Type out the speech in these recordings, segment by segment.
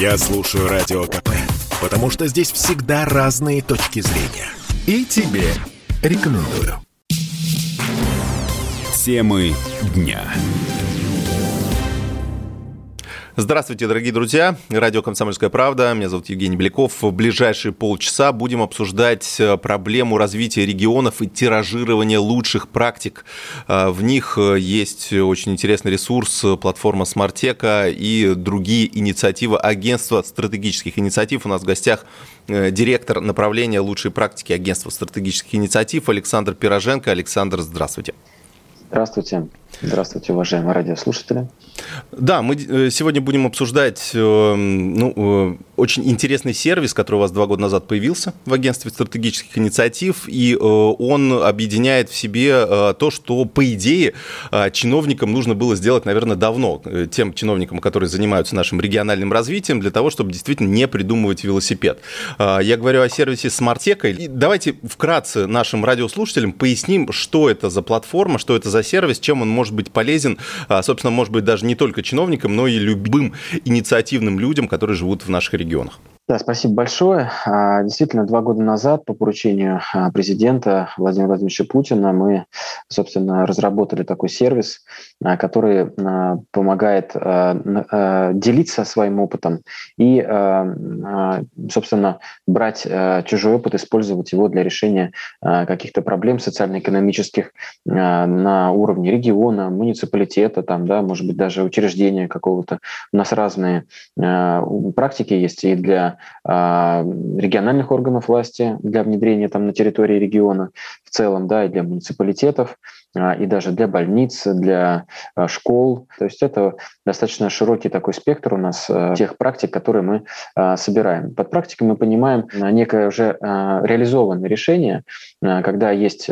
Я слушаю Радио КП, потому что здесь всегда разные точки зрения. И тебе рекомендую. Темы дня. Здравствуйте, дорогие друзья. Радио «Комсомольская правда». Меня зовут Евгений Беляков. В ближайшие полчаса будем обсуждать э, проблему развития регионов и тиражирования лучших практик. Э, в них э, есть очень интересный ресурс, платформа Смартека и другие инициативы агентства стратегических инициатив. У нас в гостях директор направления лучшей практики агентства стратегических инициатив Александр Пироженко. Александр, здравствуйте. Здравствуйте. Здравствуйте, уважаемые радиослушатели. Да, мы э, сегодня будем обсуждать э, ну, э, очень интересный сервис, который у вас два года назад появился в агентстве стратегических инициатив, и он объединяет в себе то, что, по идее, чиновникам нужно было сделать, наверное, давно, тем чиновникам, которые занимаются нашим региональным развитием, для того, чтобы действительно не придумывать велосипед. Я говорю о сервисе Смартека. Давайте вкратце нашим радиослушателям поясним, что это за платформа, что это за сервис, чем он может быть полезен, собственно, может быть, даже не только чиновникам, но и любым инициативным людям, которые живут в наших регионах. Да, спасибо большое. А, действительно, два года назад по поручению а, президента Владимира Владимировича Путина мы, собственно, разработали такой сервис, а, который помогает делиться своим опытом и, собственно, брать чужой опыт, использовать его для решения каких-то проблем социально-экономических на уровне региона, муниципалитета, там, да, может быть, даже учреждения какого-то. У нас разные практики есть и для а, региональных органов власти для внедрения там на территории региона в целом, да, и для муниципалитетов. А, и даже для больниц, для а, школ. То есть это достаточно широкий такой спектр у нас а, тех практик, которые мы собираем. Под практикой мы понимаем некое уже реализованное решение, когда есть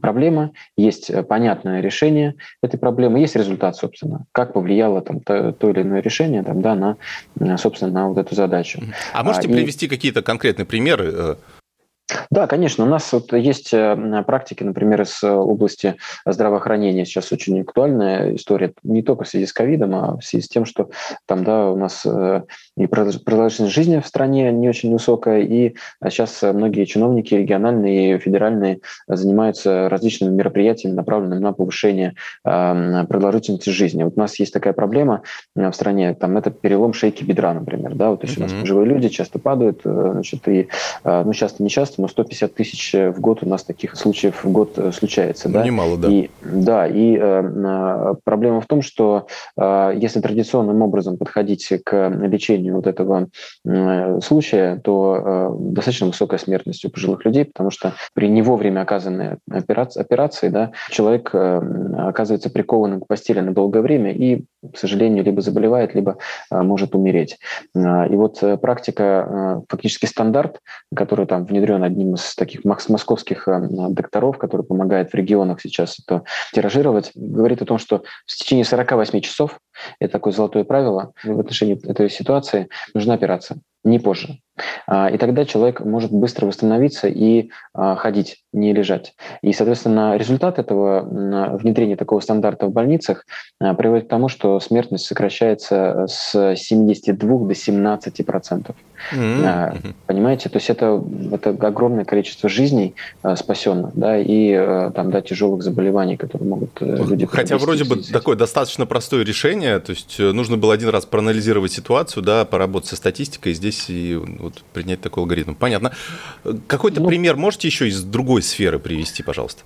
проблема, есть понятное решение этой проблемы, есть результат, собственно, как повлияло там, то, то или иное решение там, да, на, собственно, на вот эту задачу. А можете и... привести какие-то конкретные примеры э, да, конечно. У нас вот есть э, практики, например, из области здравоохранения. Сейчас очень актуальная история не только в связи с ковидом, а в связи с тем, что там да, у нас э, и продолжительность жизни в стране не очень высокая, и сейчас многие чиновники региональные и федеральные занимаются различными мероприятиями, направленными на повышение э, продолжительности жизни. Вот у нас есть такая проблема в стране, там это перелом шейки бедра, например. Да? Вот, то есть mm-hmm. у нас пожилые люди часто падают, значит, и ну, часто не часто, но 150 тысяч в год у нас таких случаев в год э, случается. Ну, да? Немало, да. И, да, и э, проблема в том, что э, если традиционным образом подходить к лечению вот этого э, случая, то э, достаточно высокая смертность у пожилых людей, потому что при не вовремя оказанной операции, операции да, человек э, оказывается прикованным к постели на долгое время и, к сожалению, либо заболевает, либо э, может умереть. Э, и вот э, практика, э, фактически стандарт, который там внедрен одним из таких московских э, докторов, который помогает в регионах сейчас это тиражировать, говорит о том, что в течение 48 часов, это такое золотое правило, в отношении этой ситуации нужна операция, не позже. А, и тогда человек может быстро восстановиться и а, ходить, не лежать. И, соответственно, результат этого внедрения такого стандарта в больницах а, приводит к тому, что смертность сокращается с 72 до 17 процентов. Mm-hmm. Понимаете? То есть это, это огромное количество жизней спасенных, да, и там, да, тяжелых заболеваний, которые могут э, люди Хотя вроде бы такое достаточно простое решение, то есть э, нужно было один раз проанализировать ситуацию, да, поработать со статистикой, здесь и вот принять такой алгоритм. Понятно. Какой-то ну, пример можете еще из другой сферы привести, пожалуйста?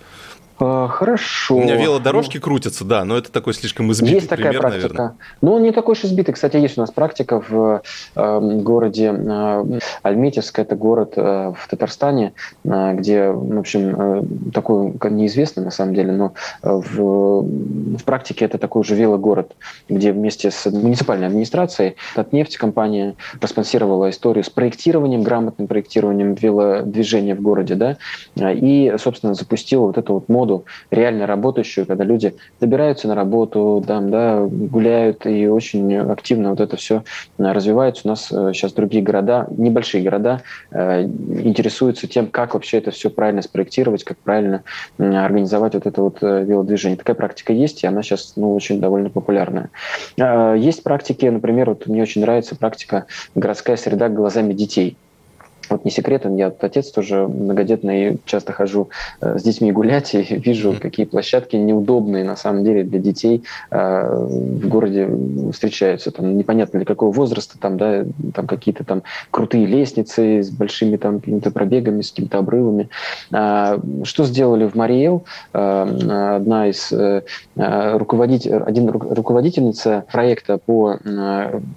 А, хорошо. У меня велодорожки ну, крутятся, да, но это такой слишком избитый есть такая пример, практика. наверное. Ну, он не такой уж избитый. Кстати, есть у нас практика в э, городе э, Альметьевск, это город э, в Татарстане, э, где, в общем, э, такой неизвестный на самом деле, но э, в, в практике это такой уже велогород, где вместе с муниципальной администрацией Татнефть компания проспонсировала историю с проектированием, грамотным проектированием велодвижения в городе, да, и, собственно, запустила вот эту вот моду моду, реально работающую, когда люди добираются на работу, там, да, гуляют и очень активно вот это все развивается. У нас сейчас другие города, небольшие города, интересуются тем, как вообще это все правильно спроектировать, как правильно организовать вот это вот велодвижение. Такая практика есть, и она сейчас ну, очень довольно популярная. Есть практики, например, вот мне очень нравится практика городская среда глазами детей. Вот не секрет, я отец тоже многодетный, часто хожу э, с детьми гулять и вижу, какие площадки неудобные на самом деле для детей э, в городе встречаются. Там непонятно для какого возраста, там, да, там какие-то там крутые лестницы с большими там какими-то пробегами, с какими-то обрывами. А, что сделали в Мариэл? А, одна из э, руководитель, один руководительница проекта по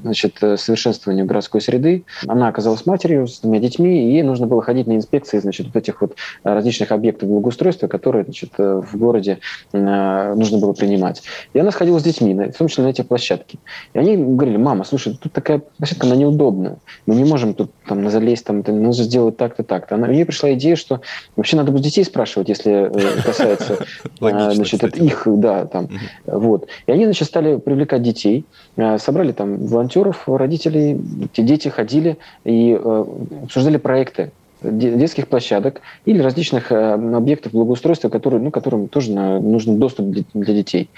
значит, совершенствованию городской среды, она оказалась матерью с двумя детьми, детьми, и ей нужно было ходить на инспекции, значит, вот этих вот э, различных объектов благоустройства, которые, значит, э, в городе э, нужно было принимать. И она сходила с детьми, в том числе на эти площадки. И они говорили, мама, слушай, тут такая площадка, она неудобная, мы не можем тут там залезть, там, нужно сделать так-то, так-то. Она, у нее пришла идея, что вообще надо бы детей спрашивать, если касается значит, их, да, там, вот. И они, значит, стали привлекать детей, собрали там волонтеров, родителей, эти дети ходили и обсуждали обсуждали проекты детских площадок или различных э, объектов благоустройства, которые, ну, которым тоже нужен доступ для, детей.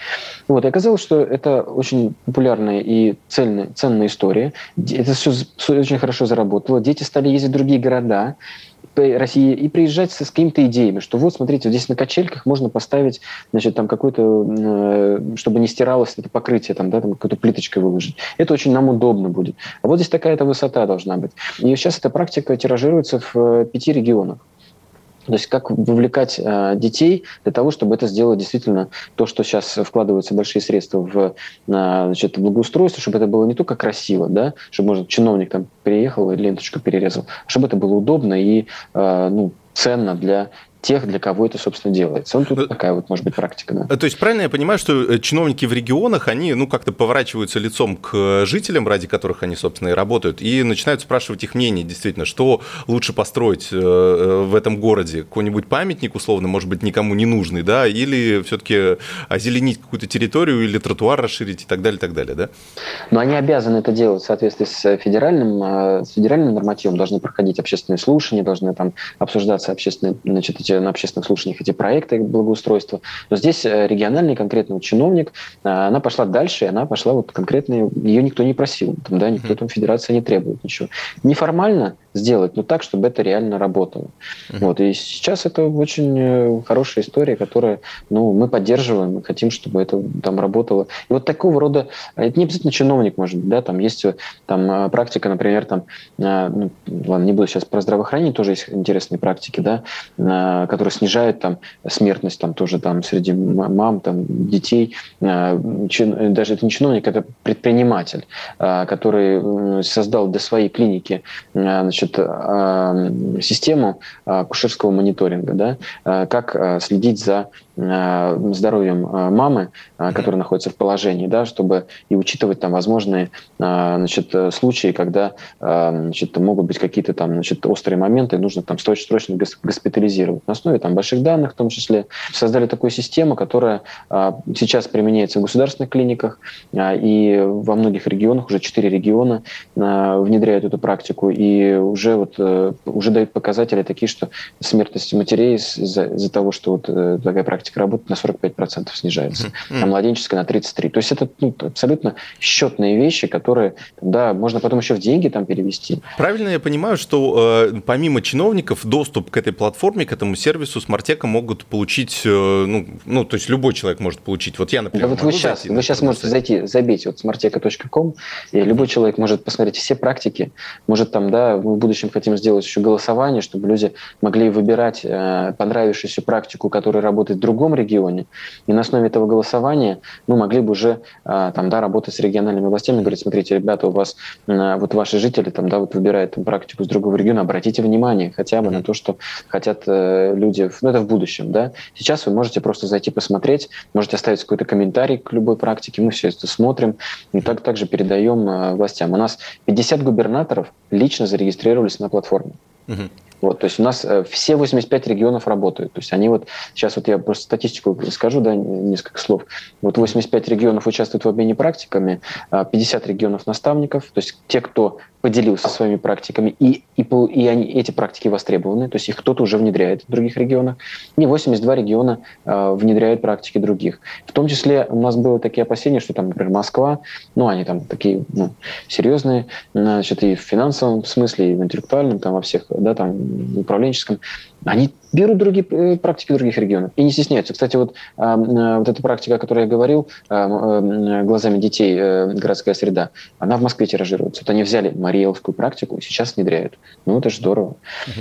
Вот, и оказалось, что это очень популярная и цельная, ценная история. Это все очень хорошо заработало. Дети стали ездить в другие города, России и приезжать с, какими-то идеями, что вот, смотрите, вот здесь на качельках можно поставить, значит, там какой-то, э, чтобы не стиралось это покрытие, там, да, там какой-то плиточкой выложить. Это очень нам удобно будет. А вот здесь такая-то высота должна быть. И сейчас эта практика тиражируется в э, пяти регионах. То есть как вовлекать э, детей для того, чтобы это сделать действительно то, что сейчас вкладываются большие средства в э, значит, благоустройство, чтобы это было не только красиво, да, чтобы, может, чиновник там приехал и ленточку перерезал, а чтобы это было удобно и э, ну, ценно для тех, для кого это, собственно, делается. Он тут ну, такая вот, может быть, практика. Да. То есть правильно я понимаю, что э, чиновники в регионах, они, ну, как-то поворачиваются лицом к э, жителям, ради которых они, собственно, и работают, и начинают спрашивать их мнение, действительно, что лучше построить э, в этом городе? Какой-нибудь памятник, условно, может быть, никому не нужный, да, или все-таки озеленить какую-то территорию, или тротуар расширить и так далее, и так далее, да? Но они обязаны это делать в соответствии с федеральным, с федеральным нормативом, должны проходить общественные слушания, должны там обсуждаться общественные, значит, на общественных слушаниях эти проекты благоустройства. Но здесь э, региональный конкретный чиновник, э, она пошла дальше, и она пошла вот конкретно, ее никто не просил, там, да, никто там федерация не требует ничего. Неформально сделать, но так, чтобы это реально работало. Uh-huh. Вот, и сейчас это очень э, хорошая история, которую ну, мы поддерживаем, мы хотим, чтобы это там работало. И вот такого рода, это не обязательно чиновник, может быть, да, там есть там практика, например, там, ну, ладно, не буду сейчас про здравоохранение, тоже есть интересные практики, да, который снижает там смертность там тоже там среди мам, там детей. А, чин, даже это не чиновник, это предприниматель, а, который создал для своей клиники а, значит, систему кушерского мониторинга, да, как следить за здоровьем мамы, которая находится в положении, да, чтобы и учитывать там возможные значит, случаи, когда значит, могут быть какие-то там значит, острые моменты, нужно там срочно госпитализировать. На основе там больших данных в том числе создали такую систему, которая сейчас применяется в государственных клиниках и во многих регионах, уже четыре региона внедряют эту практику и уже, вот, уже дают показатели такие, что смертность матерей из-за, из того, что вот такая практика работы на 45% снижается, mm-hmm. а младенческая на 33%. То есть это ну, абсолютно счетные вещи, которые, да, можно потом еще в деньги там перевести. Правильно я понимаю, что э, помимо чиновников доступ к этой платформе, к этому сервису Смартека могут получить, э, ну, ну, то есть любой человек может получить. Вот я, например, да вот вы сейчас, зайти, вы сейчас можете зайти, забить вот smarteka.com, и любой человек может посмотреть все практики, может там, да, мы в будущем хотим сделать еще голосование, чтобы люди могли выбирать э, понравившуюся практику, которая работает в другом регионе. И на основе этого голосования мы могли бы уже а, там, да, работать с региональными властями, говорить, смотрите, ребята, у вас а, вот ваши жители там, да, вот выбирают там, практику с другого региона, обратите внимание хотя бы на то, что хотят э, люди, ну это в будущем, да. Сейчас вы можете просто зайти посмотреть, можете оставить какой-то комментарий к любой практике, мы все это смотрим и так также передаем э, властям. У нас 50 губернаторов лично зарегистрировались на платформе. Вот, то есть у нас э, все 85 регионов работают. То есть они вот, сейчас вот я просто статистику скажу, да, несколько слов. Вот 85 регионов участвуют в обмене практиками, 50 а регионов наставников, то есть те, кто поделился своими практиками, и, и, и они, эти практики востребованы, то есть их кто-то уже внедряет в других регионах, и 82 региона э, внедряют практики других. В том числе у нас было такие опасения, что там, например, Москва, ну, они там такие ну, серьезные, значит, и в финансовом смысле, и в интеллектуальном, там, во всех, да, там, управленческом, они берут другие э, практики других регионов и не стесняются. Кстати, вот, э, вот эта практика, о которой я говорил, э, глазами детей, городская среда, она в Москве тиражируется. Вот они взяли Мариэловскую практику и сейчас внедряют. Ну, это же здорово.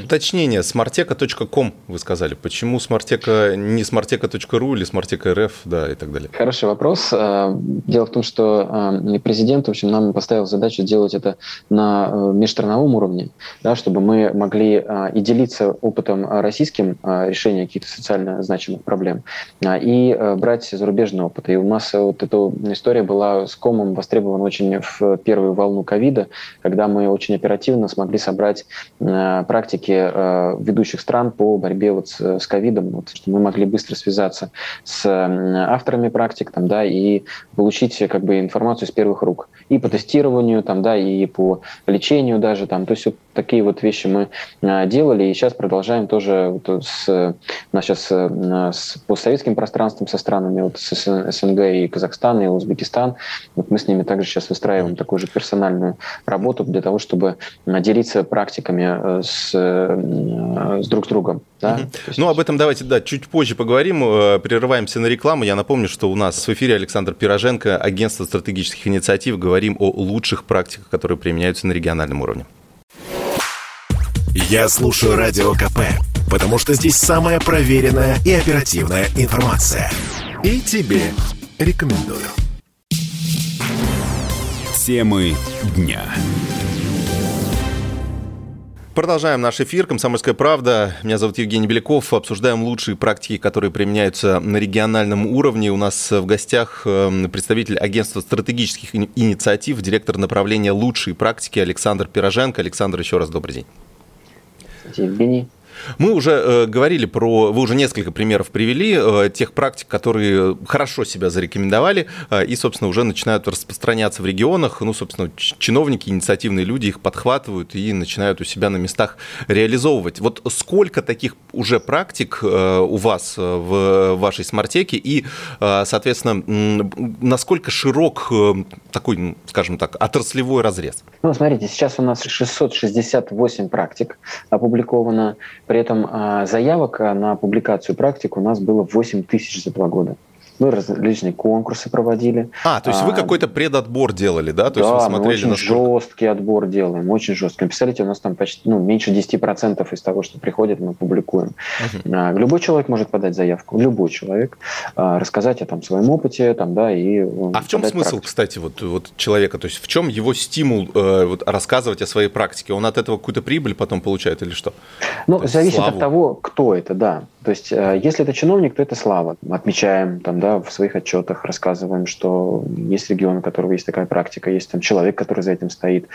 Уточнение. smarteka.com вы сказали. Почему smarteka не smarteka.ru или smarteka.rf, да, и так далее? Хороший вопрос. Дело в том, что президент, в общем, нам поставил задачу сделать это на межстрановом уровне, да, чтобы мы могли и делиться опытом российским а, решения каких-то социально значимых проблем а, и э, брать зарубежный опыт. И у нас вот эта история была с комом востребована очень в первую волну ковида, когда мы очень оперативно смогли собрать э, практики э, ведущих стран по борьбе вот с ковидом, вот, что мы могли быстро связаться с авторами практик там, да, и получить как бы информацию с первых рук и по тестированию, там, да, и по лечению даже. Там. То есть вот такие вот вещи мы делали, и сейчас продолжаем тоже тоже вот с, у нас сейчас э, с постсоветским пространством, со странами вот с СНГ и Казахстан, и Узбекистан, вот мы с ними также сейчас выстраиваем такую же персональную работу для того, чтобы делиться практиками э, с, э, с друг с другом. Да? Угу. Есть... Ну, об этом давайте да, чуть позже поговорим. Прерываемся на рекламу. Я напомню, что у нас в эфире Александр Пироженко, агентство стратегических инициатив. Говорим о лучших практиках, которые применяются на региональном уровне. Я слушаю Радио КП, потому что здесь самая проверенная и оперативная информация. И тебе рекомендую. Темы дня. Продолжаем наш эфир. Комсомольская правда. Меня зовут Евгений Беляков. Обсуждаем лучшие практики, которые применяются на региональном уровне. У нас в гостях эм, представитель агентства стратегических инициатив, директор направления «Лучшие практики» Александр Пироженко. Александр, еще раз добрый день. Евгений. Мы уже э, говорили про, вы уже несколько примеров привели э, тех практик, которые хорошо себя зарекомендовали э, и, собственно, уже начинают распространяться в регионах. Ну, собственно, чиновники, инициативные люди их подхватывают и начинают у себя на местах реализовывать. Вот сколько таких уже практик э, у вас э, в вашей смартеке и, э, соответственно, насколько широк э, такой, ну, скажем так, отраслевой разрез? Ну, смотрите, сейчас у нас 668 практик опубликовано. При этом а, заявок а, на публикацию практик у нас было 8 тысяч за два года. Мы различные конкурсы проводили. А, то есть вы а, какой-то предотбор делали, да? То да, есть вы смотрели, мы очень насколько... жесткий отбор делаем, очень жесткий. Представляете, у нас там почти ну, меньше 10% из того, что приходит, мы публикуем. Uh-huh. Любой человек может подать заявку, любой человек, рассказать о там, своем опыте, там, да, и А в чем смысл, практику. кстати, вот, вот человека? То есть в чем его стимул э, вот, рассказывать о своей практике? Он от этого какую-то прибыль потом получает или что? Ну, зависит славу? от того, кто это, да. То есть, э, если это чиновник, то это слава. Отмечаем там, да, в своих отчетах, рассказываем, что есть регион, у которого есть такая практика, есть там человек, который за этим стоит.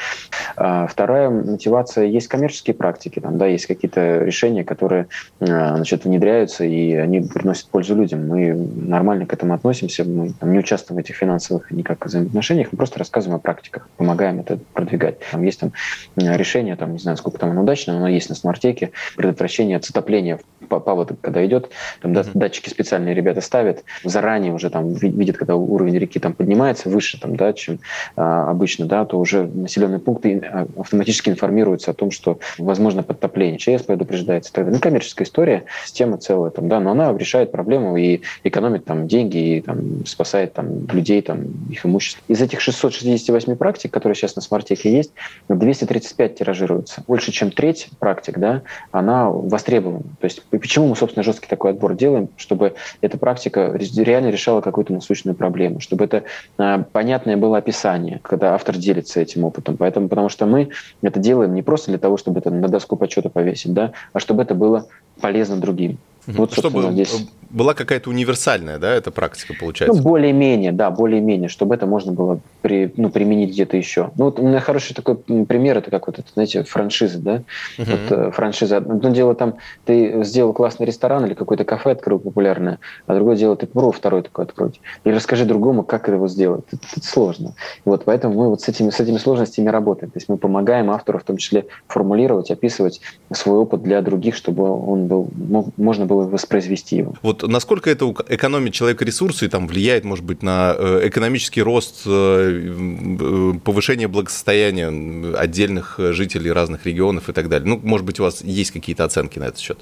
А вторая мотивация есть коммерческие практики, там, да, есть какие-то решения, которые э, значит, внедряются и они приносят пользу людям. Мы нормально к этому относимся, мы там, не участвуем в этих финансовых никак взаимоотношениях, мы просто рассказываем о практиках, помогаем это продвигать. Там есть там решение, там, не знаю, сколько там оно удачно, но есть на смартеке предотвращение затопления паводок когда идет, там mm-hmm. датчики специальные ребята ставят, заранее уже там видят, когда уровень реки там поднимается выше, там, да, чем а, обычно, да, то уже населенные пункты а, автоматически информируются о том, что возможно подтопление. ЧС предупреждается. Тогда, ну, коммерческая история, система целая, там, да, но она решает проблему и экономит там деньги, и там, спасает там людей, там, их имущество. Из этих 668 практик, которые сейчас на смартеке есть, 235 тиражируются. Больше, чем треть практик, да, она востребована. То есть почему мы, собственно, жесткий такой отбор делаем, чтобы эта практика реально решала какую-то насущную проблему, чтобы это а, понятное было описание, когда автор делится этим опытом. Поэтому, потому что мы это делаем не просто для того, чтобы это на доску почета повесить, да, а чтобы это было полезно другим. Вот, Чтобы здесь... была какая-то универсальная, да, эта практика получается? Ну, более-менее, да, более-менее, чтобы это можно было при, ну, применить где-то еще. Ну, вот у меня хороший такой пример, это как вот это, знаете, франшиза, да? Uh-huh. Вот э, франшиза. Одно дело там, ты сделал классный ресторан или какое-то кафе открыл популярное, а другое дело, ты попробуй второй такой открыть. И расскажи другому, как вот сделать. Это, это сложно. Вот, поэтому мы вот с этими, с этими сложностями работаем. То есть мы помогаем автору в том числе формулировать, описывать свой опыт для других, чтобы он был, можно было воспроизвести его. Вот насколько это экономит человека ресурсы и там влияет, может быть, на э, экономический рост, э, повышение благосостояния отдельных жителей разных регионов и так далее? Ну, может быть, у вас есть какие-то оценки на этот счет?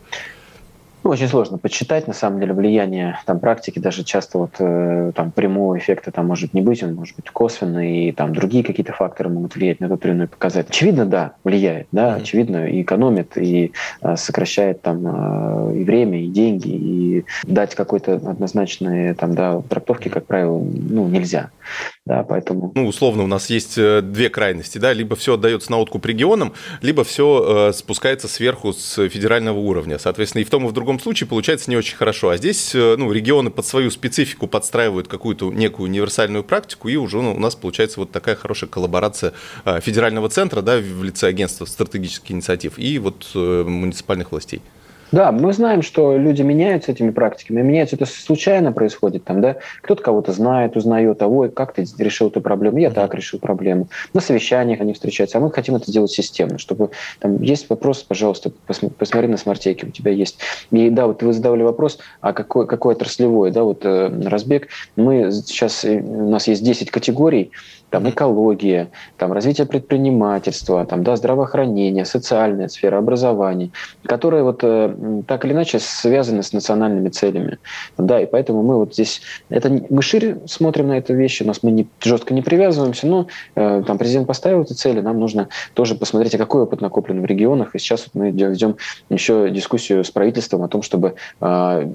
Ну, очень сложно подсчитать, на самом деле, влияние там, практики, даже часто вот, э, там, прямого эффекта там может не быть, он может быть косвенный, и там другие какие-то факторы могут влиять на тот или иной показатель. Очевидно, да, влияет, да, mm-hmm. очевидно, и экономит, и э, сокращает там э, и время, и деньги, и дать какой-то однозначной там, да, трактовки, как правило, ну, нельзя. Да, поэтому... Ну, условно, у нас есть э, две крайности, да, либо все отдается на откуп регионам, либо все э, спускается сверху с федерального уровня. Соответственно, и в том, и в другом случае получается не очень хорошо. А здесь, э, ну, регионы под свою специфику подстраивают какую-то некую универсальную практику, и уже ну, у нас получается вот такая хорошая коллаборация федерального центра, да, в лице агентства стратегических инициатив и вот муниципальных властей. Да, мы знаем, что люди меняются этими практиками. Меняются это случайно происходит. Там, да? Кто-то кого-то знает, узнает, а ой, как ты решил эту проблему? Я так решил проблему. На совещаниях они встречаются, а мы хотим это сделать системно, чтобы там есть вопрос, пожалуйста, посмотри на смартеке, у тебя есть. И да, вот вы задавали вопрос, а какой, какой отраслевой, да, вот э, разбег. Мы сейчас, э, у нас есть 10 категорий, там экология, там развитие предпринимательства, там, да, здравоохранение, социальная сфера, образование, которые вот э, так или иначе связаны с национальными целями. Да, и поэтому мы вот здесь, это, мы шире смотрим на эту вещь, у нас мы не, жестко не привязываемся, но э, там президент поставил эти цели, нам нужно тоже посмотреть, а какой опыт накоплен в регионах, и сейчас вот мы ведем еще дискуссию с правительством о том, чтобы э,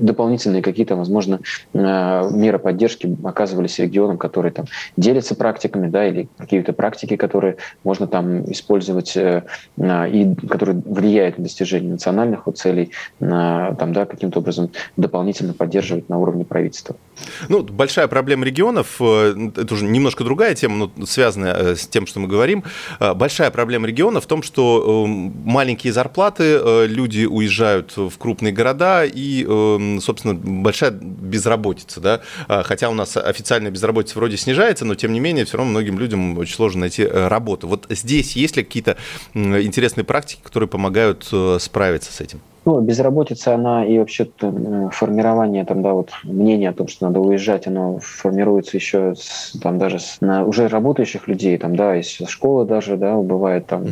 дополнительные какие-то, возможно, э, меры поддержки оказывались регионам, которые там делятся практиками, да, или какие-то практики, которые можно там использовать э, и которые влияют на достижение национальных вот целей, на, там, да, каким-то образом дополнительно поддерживать на уровне правительства. Ну, большая проблема регионов, э, это уже немножко другая тема, но связанная э, с тем, что мы говорим. Большая проблема регионов в том, что маленькие зарплаты, люди уезжают в крупные города и, собственно, большая безработица, да, хотя у нас официальная безработица вроде снижается, но тем не менее, все равно многим людям очень сложно найти э, работу. Вот здесь есть ли какие-то интересные практики, которые помогают э, справиться с этим? Ну, безработица, она и вообще формирование там, да, вот мнение о том, что надо уезжать, оно формируется еще с, там даже с, на уже работающих людей, там, да, из школы даже, да, бывает там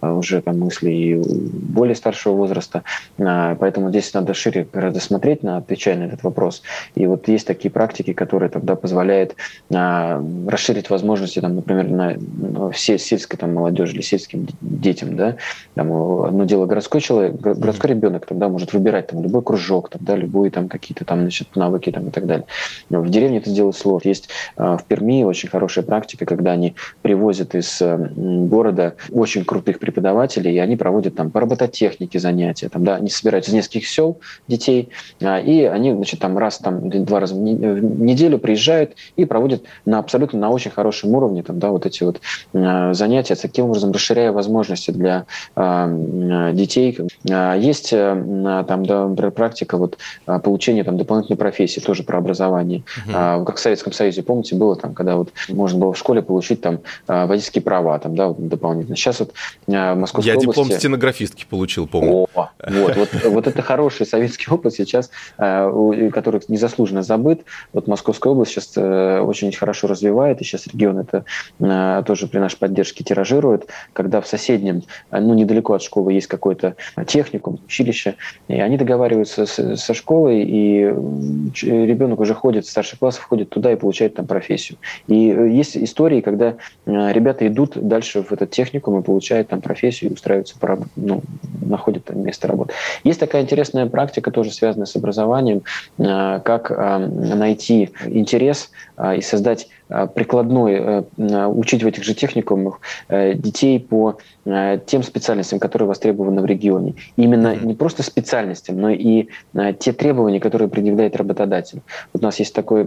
uh-huh. уже там мысли и более старшего возраста, а, поэтому здесь надо шире гораздо смотреть на отвечая на этот вопрос. И вот есть такие практики, которые тогда позволяют а, расширить возможности, там, например, на, все, сельской там молодежи или сельским детям, да, там, одно дело городской человек, городской ребенок ребенок тогда может выбирать там любой кружок, там, да, любые там какие-то там значит, навыки там, и так далее. Но в деревне это сделать сложно. Есть э, в Перми очень хорошая практика, когда они привозят из э, города очень крутых преподавателей, и они проводят там по робототехнике занятия. Там, да, они собирают из нескольких сел детей, э, и они значит, там раз, там, два раза в неделю приезжают и проводят на абсолютно на очень хорошем уровне там, да, вот эти вот э, занятия, таким образом расширяя возможности для э, детей. Есть там, да, практика вот, а, получения там, дополнительной профессии, тоже про образование. Uh-huh. А, как в Советском Союзе, помните, было там, когда вот можно было в школе получить там а, водительские права там, да, вот, дополнительно. Сейчас вот а, в Московской Я области... диплом стенографистки получил, помню. О, вот, вот, вот это хороший советский опыт сейчас, который незаслуженно забыт. Вот Московская область сейчас э, очень хорошо развивает, и сейчас регион это тоже при нашей поддержке тиражирует, когда в соседнем, ну, недалеко от школы есть какой-то техникум, училище, училище, и они договариваются с, со школой, и ребенок уже ходит, старший класс входит туда и получает там профессию. И э, есть истории, когда э, ребята идут дальше в этот техникум и получают там профессию, и устраиваются, ну, находят это место работы. Есть такая интересная практика, тоже связанная с образованием, как найти интерес и создать Э, прикладной, э, э, учить в этих же техникумах детей по тем специальностям, которые востребованы в регионе. Именно не просто специальностям, но и те требования, которые предъявляет работодатель. Вот у нас есть такой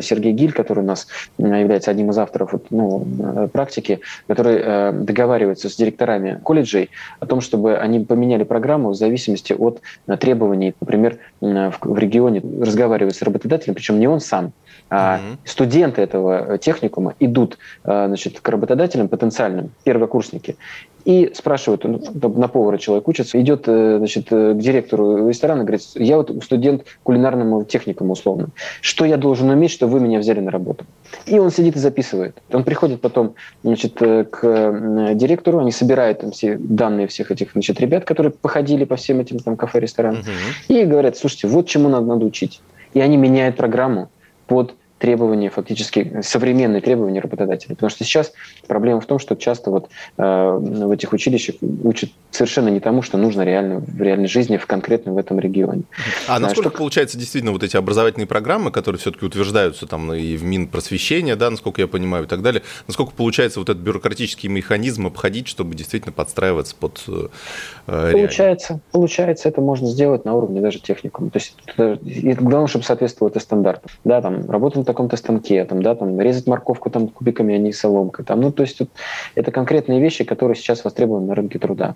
Сергей Гиль, который у нас является одним из авторов ну, практики, который договаривается с директорами колледжей о том, чтобы они поменяли программу в зависимости от требований, например, в регионе разговаривать с работодателем, причем не он сам, а mm-hmm. Студенты этого техникума идут значит, к работодателям потенциальным, первокурсники, и спрашивают, ну, на повара человек учится, идет э, значит, э, к директору ресторана, говорит, я вот студент кулинарному техникуму условно. Что я должен уметь, что вы меня взяли на работу? И он сидит и записывает. Он приходит потом значит, э, к директору, они собирают там все данные всех этих значит, ребят, которые походили по всем этим там, кафе, ресторанам, угу. и говорят, слушайте, вот чему надо, надо учить. И они меняют программу под требования, фактически современные требования работодателей. Потому что сейчас проблема в том, что часто вот э, в этих училищах учат совершенно не тому, что нужно реально в реальной жизни, в конкретно в этом регионе. А насколько что... получается действительно вот эти образовательные программы, которые все-таки утверждаются там и в Минпросвещения, да, насколько я понимаю, и так далее, насколько получается вот этот бюрократический механизм обходить, чтобы действительно подстраиваться под э, Получается, получается, это можно сделать на уровне даже техникума. То есть это, главное, чтобы соответствовало это стандарту. Да, там работа таком-то станке, там, да, там, резать морковку там, кубиками, а не соломкой. Там, ну, то есть вот, это конкретные вещи, которые сейчас востребованы на рынке труда.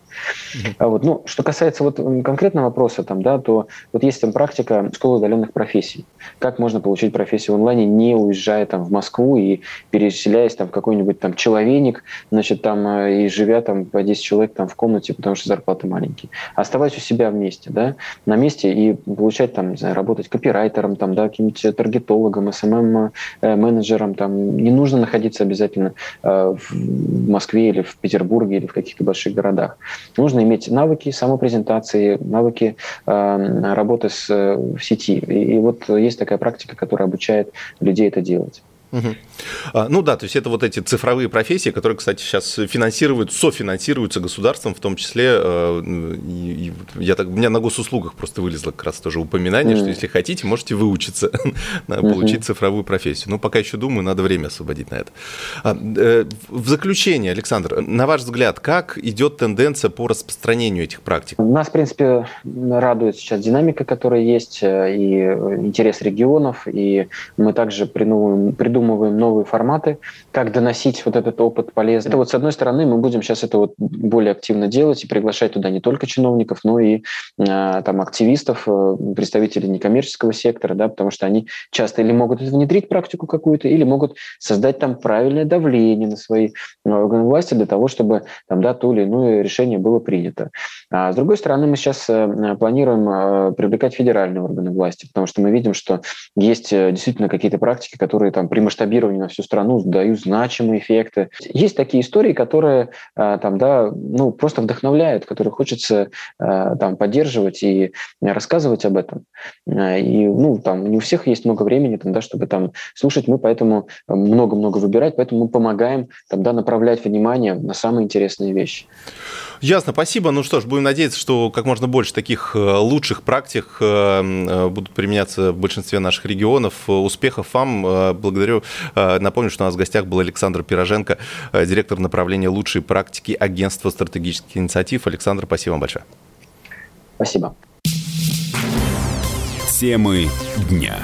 Mm-hmm. А вот, ну, что касается вот конкретного вопроса, там, да, то вот есть там практика школы удаленных профессий. Как можно получить профессию в онлайне, не уезжая там в Москву и переселяясь там в какой-нибудь там человейник, значит, там э, и живя там по 10 человек там в комнате, потому что зарплаты маленькие. Оставаясь у себя вместе, да, на месте и получать там, не знаю, работать копирайтером, там, да, каким-нибудь таргетологом, SMM э, менеджером, там не нужно находиться обязательно э, в Москве или в Петербурге или в каких-то больших городах. Нужно иметь навыки самопрезентации, навыки э, работы с, в сети. И, и вот есть такая практика, которая обучает людей это делать. Угу. Ну да, то есть это вот эти цифровые профессии, которые, кстати, сейчас финансируют, софинансируются государством, в том числе, э, я так, у меня на госуслугах просто вылезло как раз тоже упоминание, mm что если хотите, можете выучиться, получить цифровую профессию. Но пока еще думаю, надо время освободить на это. А, э, в заключение, Александр, на ваш взгляд, как идет тенденция по распространению этих практик? Нас, в принципе, радует сейчас динамика, которая есть, э, и интерес регионов, и мы также придумываем придумываем новые форматы, как доносить вот этот опыт полезный. Это вот с одной стороны мы будем сейчас это вот более активно делать и приглашать туда не только чиновников, но и э, там активистов, э, представителей некоммерческого сектора, да, потому что они часто или могут внедрить практику какую-то, или могут создать там правильное давление на свои э, органы власти для того, чтобы там, да, то или иное решение было принято. А с другой стороны, мы сейчас э, планируем э, привлекать федеральные органы власти, потому что мы видим, что есть э, действительно какие-то практики, которые там при масштабировании на всю страну дают значимые эффекты. Есть такие истории, которые э, там, да, ну, просто вдохновляют, которые хочется э, там, поддерживать и рассказывать об этом. Э, и ну, там, не у всех есть много времени, там, да, чтобы там, слушать. Мы поэтому много-много выбирать, поэтому мы помогаем там, да, направлять внимание на самые интересные вещи. Ясно, спасибо. Ну что ж, будем надеяться, что как можно больше таких лучших практик будут применяться в большинстве наших регионов. Успехов вам. Благодарю благодарю. Э, напомню, что у нас в гостях был Александр Пироженко, э, директор направления лучшей практики агентства стратегических инициатив. Александр, спасибо вам большое. Спасибо. Темы дня.